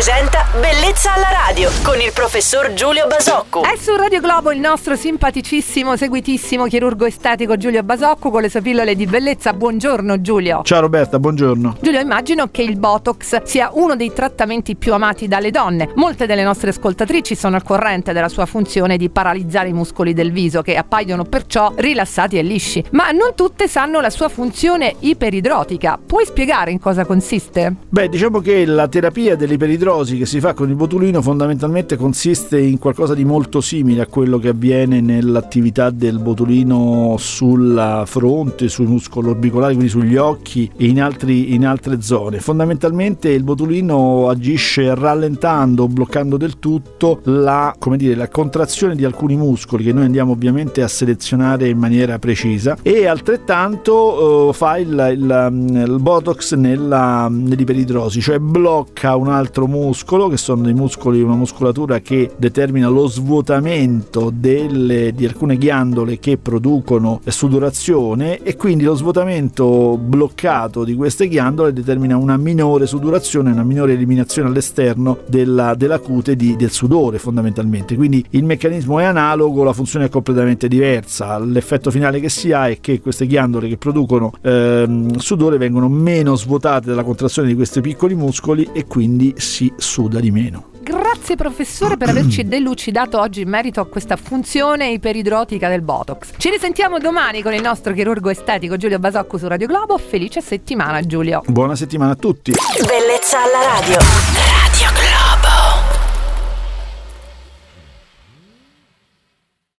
presenta Bellezza alla radio con il professor Giulio Basocco. È su Radio Globo il nostro simpaticissimo, seguitissimo chirurgo estetico Giulio Basocco con le sue pillole di bellezza. Buongiorno Giulio. Ciao Roberta, buongiorno. Giulio, immagino che il Botox sia uno dei trattamenti più amati dalle donne. Molte delle nostre ascoltatrici sono al corrente della sua funzione di paralizzare i muscoli del viso che appaiono perciò rilassati e lisci, ma non tutte sanno la sua funzione iperidrotica. Puoi spiegare in cosa consiste? Beh, diciamo che la terapia dell'iperidrosi che si fa con il botulino fondamentalmente consiste in qualcosa di molto simile a quello che avviene nell'attività del botulino sulla fronte, sui muscoli orbicolari, quindi sugli occhi e in, altri, in altre zone. Fondamentalmente il botulino agisce rallentando, bloccando del tutto la, dire, la contrazione di alcuni muscoli che noi andiamo ovviamente a selezionare in maniera precisa e altrettanto uh, fa il, il, il botox nella, nell'iperidrosi, cioè blocca un altro muscolo che sono dei muscoli, una muscolatura che determina lo svuotamento delle, di alcune ghiandole che producono sudorazione e quindi lo svuotamento bloccato di queste ghiandole determina una minore sudorazione, una minore eliminazione all'esterno della, della cute di, del sudore fondamentalmente. Quindi il meccanismo è analogo, la funzione è completamente diversa. L'effetto finale che si ha è che queste ghiandole che producono ehm, sudore vengono meno svuotate dalla contrazione di questi piccoli muscoli e quindi si suda di meno. Grazie professore per averci delucidato oggi in merito a questa funzione iperidrotica del Botox. Ci risentiamo domani con il nostro chirurgo estetico Giulio Basocco su Radio Globo. Felice settimana Giulio. Buona settimana a tutti. Bellezza alla radio.